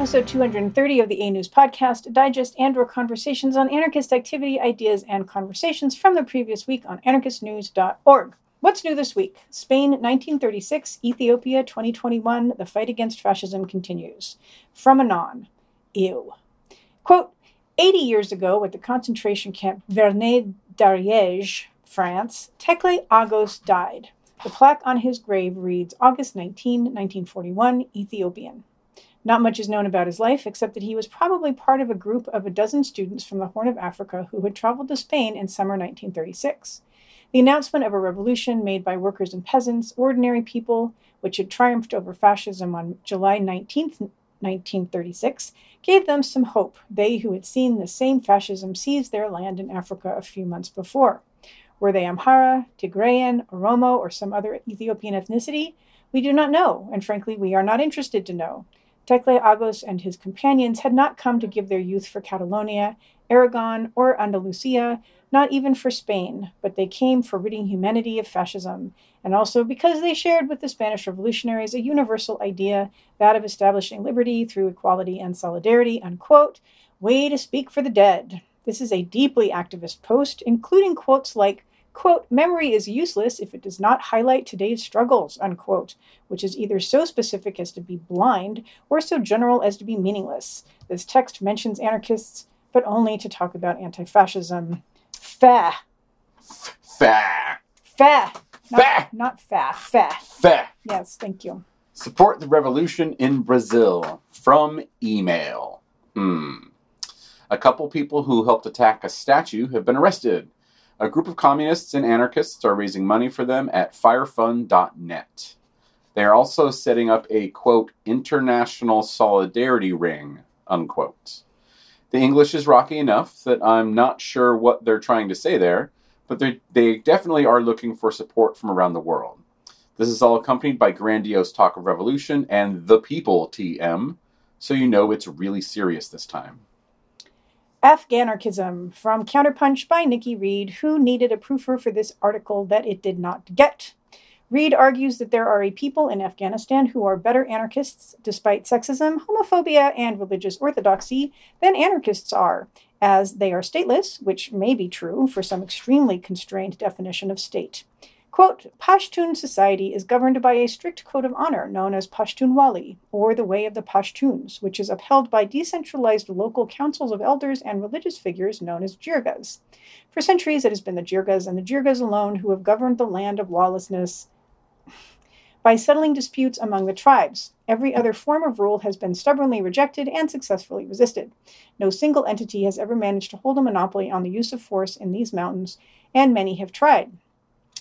episode 230 of the A News podcast, digest and or conversations on anarchist activity, ideas, and conversations from the previous week on anarchistnews.org. What's new this week? Spain 1936, Ethiopia 2021, the fight against fascism continues. From Anon. Ew. Quote, 80 years ago at the concentration camp Vernet d'Ariège, France, Tekle Agos died. The plaque on his grave reads August 19, 1941, Ethiopian. Not much is known about his life, except that he was probably part of a group of a dozen students from the Horn of Africa who had traveled to Spain in summer 1936. The announcement of a revolution made by workers and peasants, ordinary people, which had triumphed over fascism on July 19, 1936, gave them some hope, they who had seen the same fascism seize their land in Africa a few months before. Were they Amhara, Tigrayan, Oromo, or some other Ethiopian ethnicity? We do not know, and frankly, we are not interested to know. Tekle Agos and his companions had not come to give their youth for Catalonia, Aragon, or Andalusia, not even for Spain, but they came for ridding humanity of fascism, and also because they shared with the Spanish revolutionaries a universal idea, that of establishing liberty through equality and solidarity. Unquote. Way to speak for the dead. This is a deeply activist post, including quotes like, quote, memory is useless if it does not highlight today's struggles, unquote, which is either so specific as to be blind or so general as to be meaningless. This text mentions anarchists, but only to talk about anti fascism. Fa. Fa. Fa. Not, Fa. not fa. Fa. Fa. Yes, thank you. Support the revolution in Brazil from email. Hmm. A couple people who helped attack a statue have been arrested. A group of communists and anarchists are raising money for them at firefund.net. They are also setting up a quote international solidarity ring unquote. The English is rocky enough that I'm not sure what they're trying to say there, but they they definitely are looking for support from around the world. This is all accompanied by grandiose talk of revolution and the people TM, so you know it's really serious this time. Afghanarchism from Counterpunch by Nikki Reed, who needed a proofer for this article that it did not get. Reed argues that there are a people in Afghanistan who are better anarchists despite sexism, homophobia, and religious orthodoxy than anarchists are, as they are stateless, which may be true for some extremely constrained definition of state. Quote, Pashtun society is governed by a strict code of honor known as Pashtunwali, or the Way of the Pashtuns, which is upheld by decentralized local councils of elders and religious figures known as jirgas. For centuries, it has been the jirgas and the jirgas alone who have governed the land of lawlessness by settling disputes among the tribes. Every other form of rule has been stubbornly rejected and successfully resisted. No single entity has ever managed to hold a monopoly on the use of force in these mountains, and many have tried.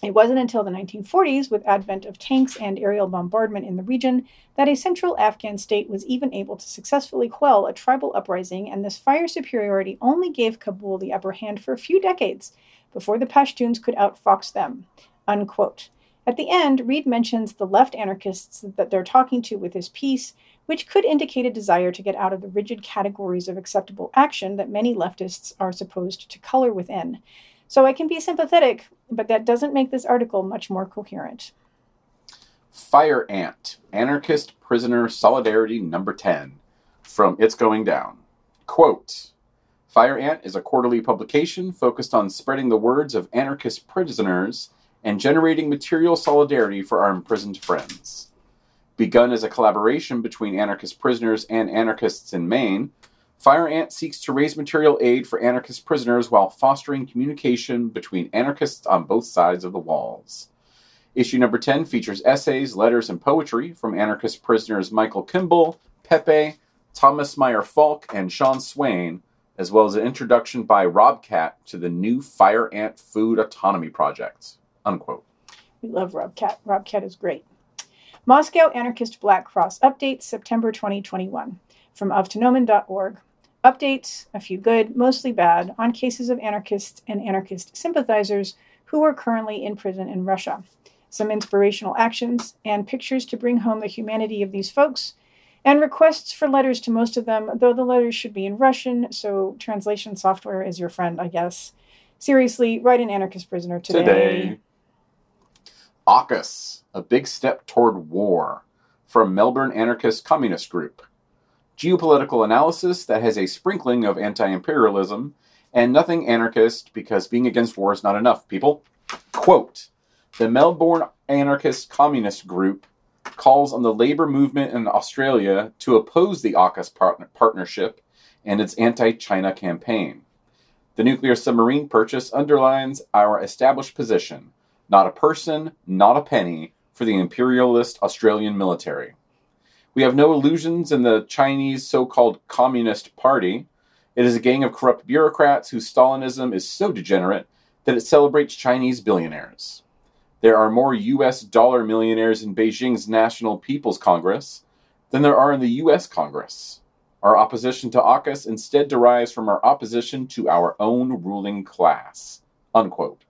It wasn't until the 1940s, with advent of tanks and aerial bombardment in the region, that a central Afghan state was even able to successfully quell a tribal uprising, and this fire superiority only gave Kabul the upper hand for a few decades before the Pashtuns could outfox them. Unquote. At the end, Reed mentions the left anarchists that they're talking to with his piece, which could indicate a desire to get out of the rigid categories of acceptable action that many leftists are supposed to color within. So I can be sympathetic, but that doesn't make this article much more coherent. Fire Ant, Anarchist Prisoner Solidarity Number 10, from It's Going Down. Quote Fire Ant is a quarterly publication focused on spreading the words of anarchist prisoners and generating material solidarity for our imprisoned friends. Begun as a collaboration between anarchist prisoners and anarchists in Maine, Fire Ant seeks to raise material aid for anarchist prisoners while fostering communication between anarchists on both sides of the walls. Issue number 10 features essays, letters, and poetry from anarchist prisoners Michael Kimball, Pepe, Thomas Meyer Falk, and Sean Swain, as well as an introduction by Rob Cat to the new Fire Ant Food Autonomy Project. Unquote. We love Rob Cat. Rob Cat is great. Moscow Anarchist Black Cross updates September 2021 from avtonomen.org. Updates, a few good, mostly bad, on cases of anarchists and anarchist sympathizers who are currently in prison in Russia. Some inspirational actions and pictures to bring home the humanity of these folks, and requests for letters to most of them, though the letters should be in Russian, so translation software is your friend, I guess. Seriously, write an anarchist prisoner today. Today. AUKUS, a big step toward war, from Melbourne Anarchist Communist Group. Geopolitical analysis that has a sprinkling of anti imperialism, and nothing anarchist because being against war is not enough, people. Quote The Melbourne Anarchist Communist Group calls on the labor movement in Australia to oppose the AUKUS partner- partnership and its anti China campaign. The nuclear submarine purchase underlines our established position not a person, not a penny for the imperialist Australian military. We have no illusions in the Chinese so called Communist Party. It is a gang of corrupt bureaucrats whose Stalinism is so degenerate that it celebrates Chinese billionaires. There are more US dollar millionaires in Beijing's National People's Congress than there are in the US Congress. Our opposition to AUKUS instead derives from our opposition to our own ruling class. Unquote.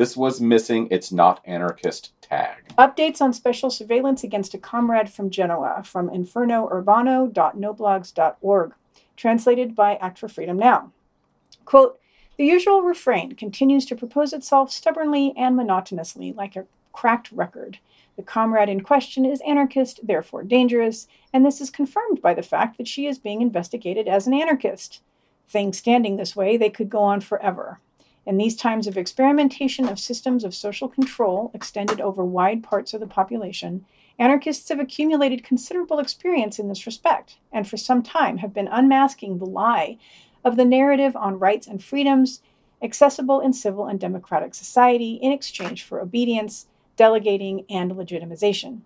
This was missing its not anarchist tag. Updates on special surveillance against a comrade from Genoa from infernourbano.noblogs.org, translated by Act for Freedom Now. Quote, the usual refrain continues to propose itself stubbornly and monotonously, like a cracked record. The comrade in question is anarchist, therefore dangerous, and this is confirmed by the fact that she is being investigated as an anarchist. Things standing this way, they could go on forever. In these times of experimentation of systems of social control extended over wide parts of the population, anarchists have accumulated considerable experience in this respect, and for some time have been unmasking the lie of the narrative on rights and freedoms accessible in civil and democratic society in exchange for obedience, delegating, and legitimization.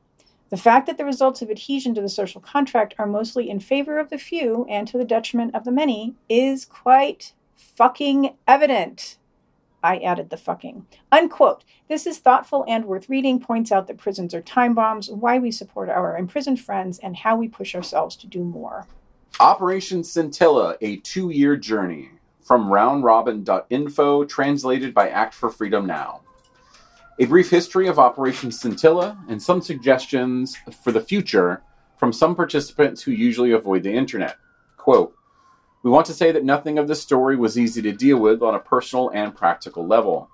The fact that the results of adhesion to the social contract are mostly in favor of the few and to the detriment of the many is quite fucking evident. I added the fucking. Unquote. This is thoughtful and worth reading, points out that prisons are time bombs, why we support our imprisoned friends, and how we push ourselves to do more. Operation Scintilla, a two year journey. From roundrobin.info, translated by Act for Freedom Now. A brief history of Operation Scintilla and some suggestions for the future from some participants who usually avoid the internet. Quote we want to say that nothing of the story was easy to deal with on a personal and practical level.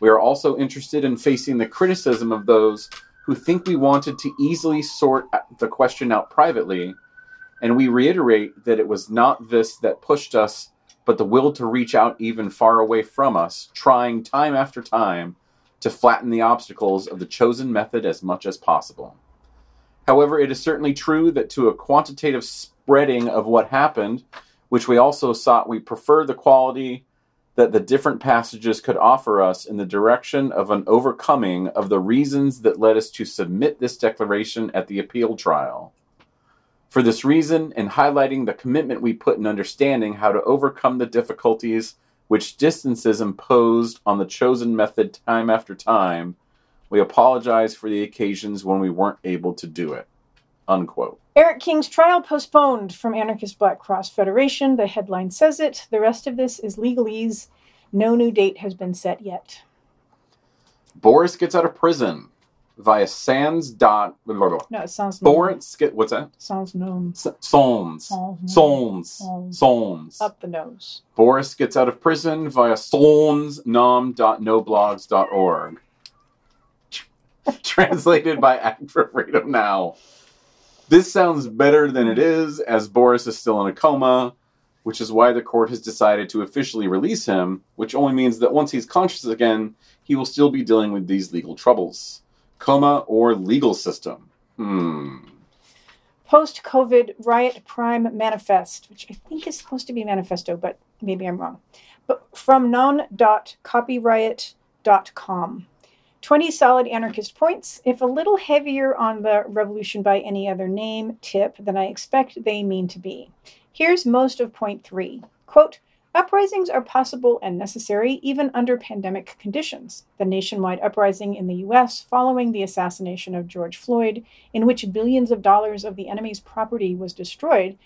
We are also interested in facing the criticism of those who think we wanted to easily sort the question out privately, and we reiterate that it was not this that pushed us, but the will to reach out even far away from us, trying time after time to flatten the obstacles of the chosen method as much as possible. However, it is certainly true that to a quantitative spreading of what happened, which we also sought, we prefer the quality that the different passages could offer us in the direction of an overcoming of the reasons that led us to submit this declaration at the appeal trial. For this reason, in highlighting the commitment we put in understanding how to overcome the difficulties which distances imposed on the chosen method time after time, we apologize for the occasions when we weren't able to do it. Unquote. Eric King's trial postponed from Anarchist Black Cross Federation. The headline says it. The rest of this is legalese. No new date has been set yet. Boris gets out of prison via Sans dot. No, it sounds. Boris get what's that? Sounds known. Sons. Sons. Sons. Up the nose. Boris gets out of prison via sonsnom.noblogs.org. Translated by Act for Freedom Now. This sounds better than it is, as Boris is still in a coma, which is why the court has decided to officially release him, which only means that once he's conscious again, he will still be dealing with these legal troubles. Coma or legal system? Hmm. Post COVID Riot Prime Manifest, which I think is supposed to be manifesto, but maybe I'm wrong. But from non.copyriot.com. 20 solid anarchist points. If a little heavier on the revolution by any other name tip than I expect they mean to be. Here's most of point three. Quote, Uprisings are possible and necessary even under pandemic conditions. The nationwide uprising in the US following the assassination of George Floyd, in which billions of dollars of the enemy's property was destroyed,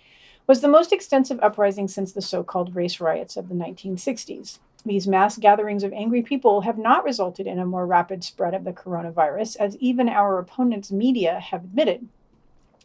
was the most extensive uprising since the so called race riots of the 1960s. These mass gatherings of angry people have not resulted in a more rapid spread of the coronavirus, as even our opponents' media have admitted.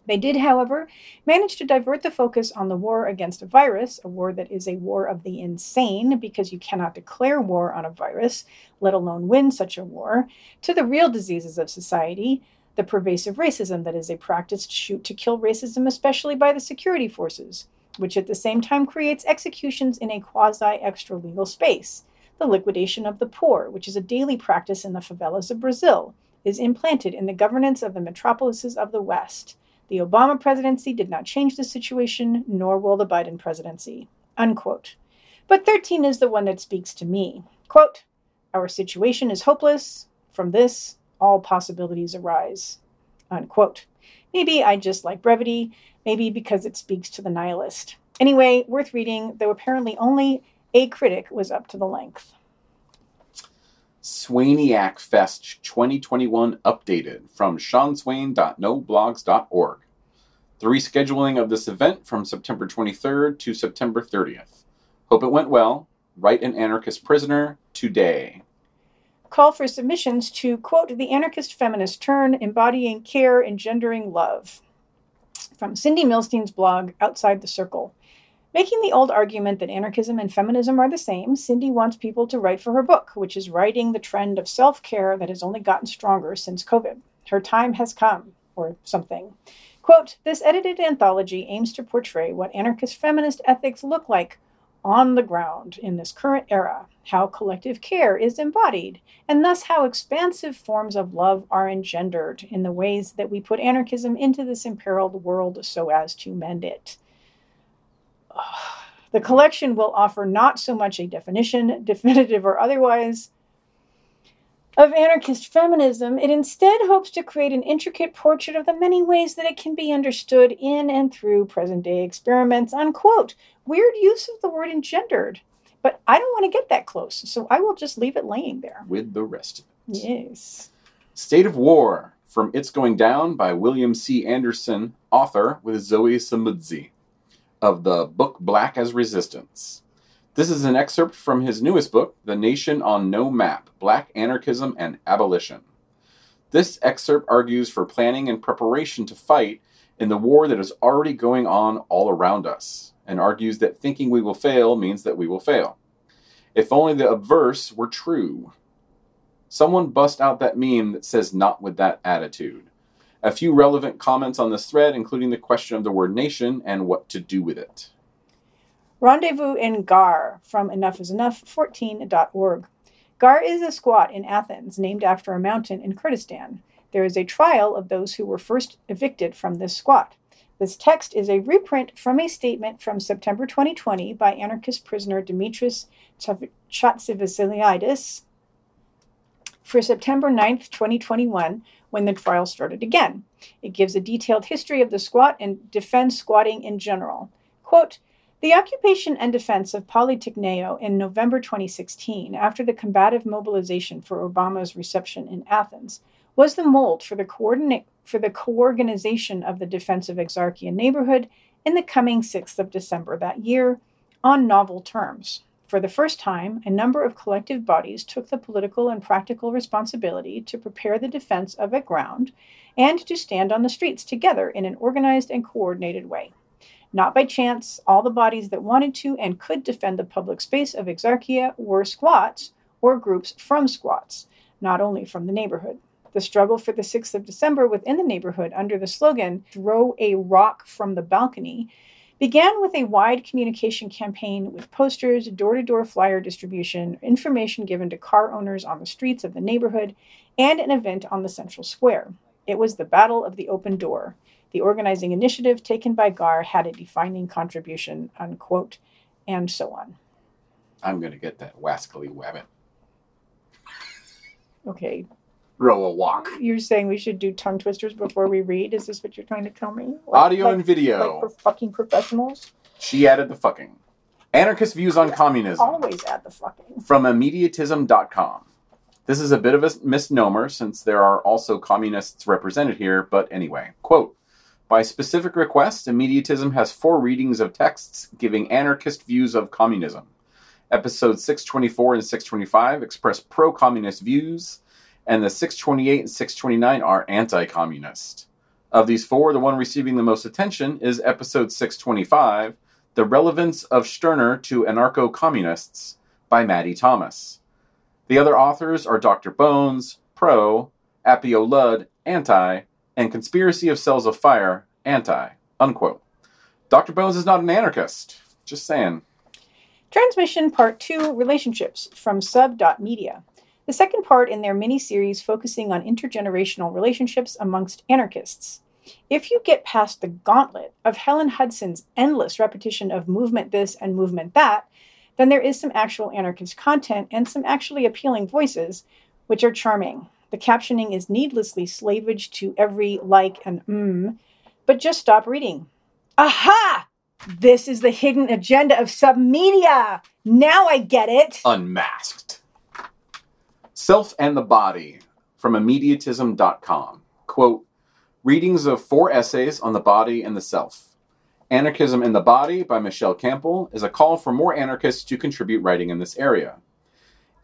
They did, however, manage to divert the focus on the war against a virus, a war that is a war of the insane, because you cannot declare war on a virus, let alone win such a war, to the real diseases of society the pervasive racism that is a practiced shoot to kill racism, especially by the security forces, which at the same time creates executions in a quasi extra legal space. The liquidation of the poor, which is a daily practice in the favelas of Brazil, is implanted in the governance of the metropolises of the West. The Obama presidency did not change the situation, nor will the Biden presidency. Unquote. But 13 is the one that speaks to me. Quote, Our situation is hopeless. From this, all possibilities arise. Unquote. Maybe I just like brevity, maybe because it speaks to the nihilist. Anyway, worth reading, though apparently only a critic was up to the length. Swainiac Fest 2021 updated from seanswain.noblogs.org. The rescheduling of this event from September 23rd to September 30th. Hope it went well. Write an anarchist prisoner today. Call for submissions to, quote, the anarchist feminist turn, embodying care, engendering love. From Cindy Milstein's blog, Outside the Circle. Making the old argument that anarchism and feminism are the same, Cindy wants people to write for her book, which is writing the trend of self care that has only gotten stronger since COVID. Her time has come, or something. Quote This edited anthology aims to portray what anarchist feminist ethics look like on the ground in this current era, how collective care is embodied, and thus how expansive forms of love are engendered in the ways that we put anarchism into this imperiled world so as to mend it. The collection will offer not so much a definition, definitive or otherwise, of anarchist feminism. It instead hopes to create an intricate portrait of the many ways that it can be understood in and through present day experiments. Unquote. Weird use of the word engendered, but I don't want to get that close, so I will just leave it laying there. With the rest of it. Yes. State of War from It's Going Down by William C. Anderson, author, with Zoe Samudzi of the book Black as Resistance. This is an excerpt from his newest book, The Nation on No Map Black Anarchism and Abolition. This excerpt argues for planning and preparation to fight in the war that is already going on all around us, and argues that thinking we will fail means that we will fail. If only the obverse were true. Someone bust out that meme that says, not with that attitude. A few relevant comments on this thread, including the question of the word nation and what to do with it. Rendezvous in Gar from enoughisenough14.org. Gar is a squat in Athens named after a mountain in Kurdistan. There is a trial of those who were first evicted from this squat. This text is a reprint from a statement from September 2020 by anarchist prisoner Dimitris Chatzivassiliadis for September 9th, 2021, when the trial started again. It gives a detailed history of the squat and defends squatting in general. Quote, the occupation and defense of Polytechnio in November 2016, after the combative mobilization for Obama's reception in Athens, was the mold for the, coordinate, for the co-organization of the defense of Exarchia neighborhood in the coming 6th of December that year on novel terms. For the first time, a number of collective bodies took the political and practical responsibility to prepare the defense of a ground and to stand on the streets together in an organized and coordinated way. Not by chance, all the bodies that wanted to and could defend the public space of Exarchia were squats or groups from squats, not only from the neighborhood. The struggle for the 6th of December within the neighborhood under the slogan, Throw a Rock from the Balcony, began with a wide communication campaign with posters, door to door flyer distribution, information given to car owners on the streets of the neighborhood, and an event on the central square. It was the Battle of the Open Door. The organizing initiative taken by GAR had a defining contribution, unquote, and so on. I'm going to get that wascally wabbit. Okay, row a walk. You're saying we should do tongue twisters before we read? Is this what you're trying to tell me? Like, Audio like, and video. Like for fucking professionals? She added the fucking. Anarchist views on communism. Always add the fucking. From immediatism.com. This is a bit of a misnomer since there are also communists represented here, but anyway. Quote By specific request, immediatism has four readings of texts giving anarchist views of communism. Episodes 624 and 625 express pro communist views and the 628 and 629 are anti communist. Of these four, the one receiving the most attention is episode 625 The Relevance of Stirner to Anarcho Communists by Maddie Thomas. The other authors are Dr. Bones, Pro, Appio Ludd, anti, and conspiracy of cells of fire, anti. Unquote. Dr. Bones is not an anarchist. Just saying. Transmission Part 2 Relationships from Sub.media. The second part in their mini series focusing on intergenerational relationships amongst anarchists. If you get past the gauntlet of Helen Hudson's endless repetition of movement this and movement that, then there is some actual anarchist content and some actually appealing voices, which are charming. The captioning is needlessly slavage to every like and mm, but just stop reading. Aha! This is the hidden agenda of submedia. Now I get it. Unmasked. Self and the Body from immediatism.com. Quote Readings of four essays on the body and the self. Anarchism in the Body by Michelle Campbell is a call for more anarchists to contribute writing in this area.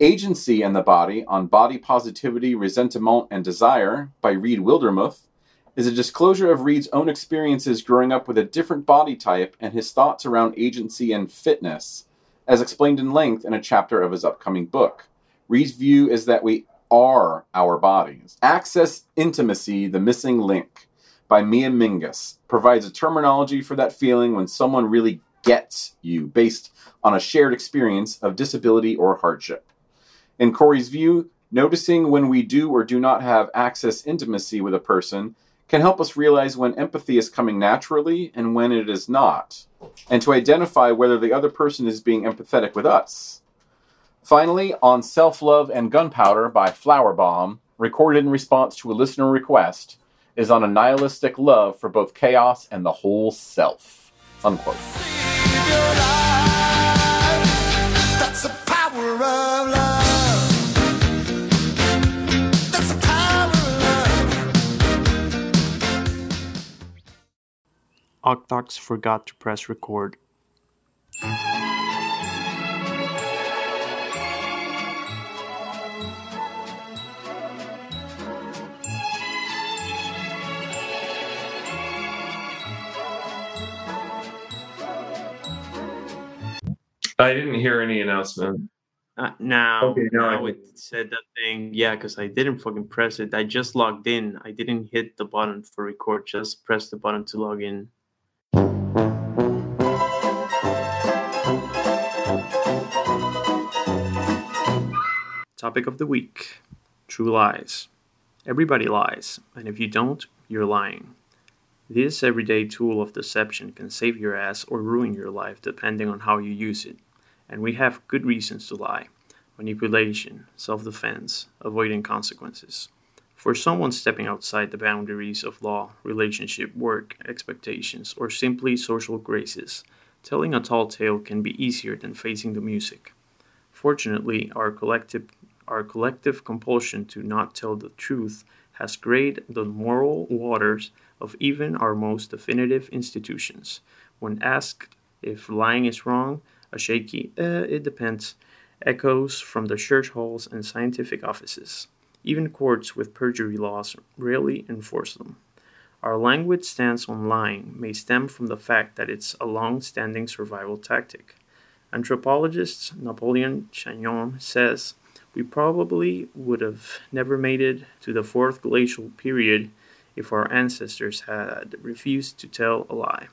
Agency and the Body on Body Positivity, Resentment, and Desire by Reed Wildermuth is a disclosure of Reed's own experiences growing up with a different body type and his thoughts around agency and fitness, as explained in length in a chapter of his upcoming book. Reed's view is that we are our bodies. Access Intimacy, The Missing Link by Mia Mingus provides a terminology for that feeling when someone really gets you based on a shared experience of disability or hardship. In Corey's view, noticing when we do or do not have access intimacy with a person can help us realize when empathy is coming naturally and when it is not, and to identify whether the other person is being empathetic with us. Finally, on Self Love and Gunpowder by Flower Bomb, recorded in response to a listener request, is on a nihilistic love for both chaos and the whole self. Unquote. Octox forgot to press record. I didn't hear any announcement. Uh, now, Okay, now I now it said that thing. Yeah, because I didn't fucking press it. I just logged in. I didn't hit the button for record. Just press the button to log in. Topic of the week True lies. Everybody lies, and if you don't, you're lying. This everyday tool of deception can save your ass or ruin your life depending on how you use it. And we have good reasons to lie manipulation, self defense, avoiding consequences. For someone stepping outside the boundaries of law, relationship, work, expectations, or simply social graces, telling a tall tale can be easier than facing the music. Fortunately, our collective, our collective compulsion to not tell the truth has grayed the moral waters of even our most definitive institutions. When asked if lying is wrong, a shaky, eh, it depends, echoes from the church halls and scientific offices. Even courts with perjury laws rarely enforce them. Our language stance on lying may stem from the fact that it's a long standing survival tactic. Anthropologist Napoleon Chagnon says we probably would have never made it to the fourth glacial period if our ancestors had refused to tell a lie.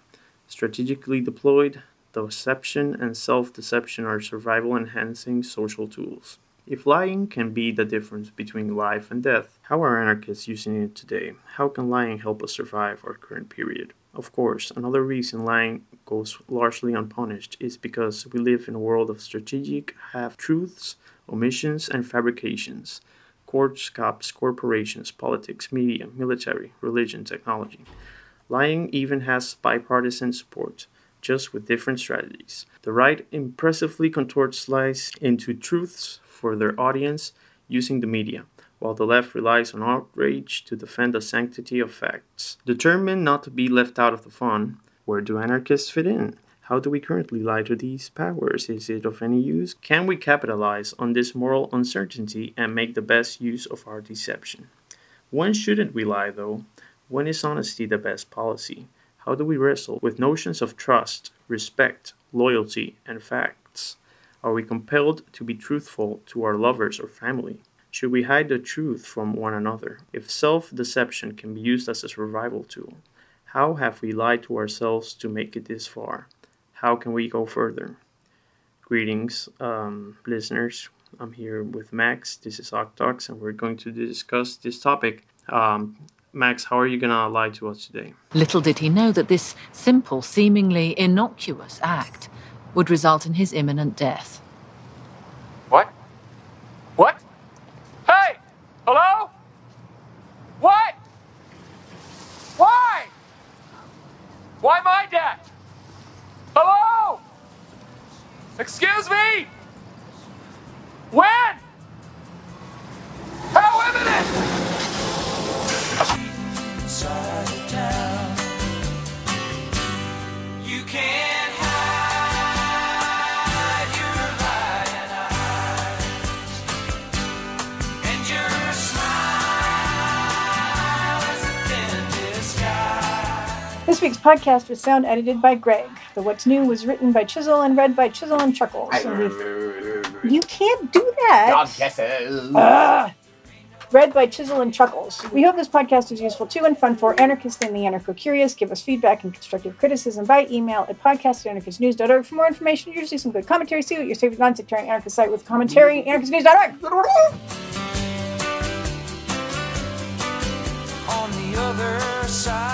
Strategically deployed, deception and self deception are survival enhancing social tools. If lying can be the difference between life and death, how are anarchists using it today? How can lying help us survive our current period? Of course, another reason lying goes largely unpunished is because we live in a world of strategic half truths, omissions, and fabrications. Courts, cops, corporations, politics, media, military, religion, technology. Lying even has bipartisan support, just with different strategies. The right impressively contorts lies into truths for their audience using the media, while the left relies on outrage to defend the sanctity of facts. Determined not to be left out of the fun, where do anarchists fit in? How do we currently lie to these powers? Is it of any use? Can we capitalize on this moral uncertainty and make the best use of our deception? When shouldn't we lie, though? When is honesty the best policy? How do we wrestle with notions of trust, respect, loyalty, and facts? Are we compelled to be truthful to our lovers or family? Should we hide the truth from one another? If self deception can be used as a survival tool, how have we lied to ourselves to make it this far? How can we go further? Greetings, um, listeners. I'm here with Max. This is Octox, and we're going to discuss this topic. Um, Max, how are you going to lie to us today? Little did he know that this simple, seemingly innocuous act would result in his imminent death. Podcast was sound edited by Greg. The What's New was written by Chisel and read by Chisel and Chuckles. And we- you can't do that. God kisses. Ugh. Read by Chisel and Chuckles. We hope this podcast is useful to and fun for anarchists and the anarcho curious. Give us feedback and constructive criticism by email at podcast at anarchistnews.org. For more information, usually some good commentary. See what your favorite non sectarian anarchist site with commentary, anarchistnews.org. On the other side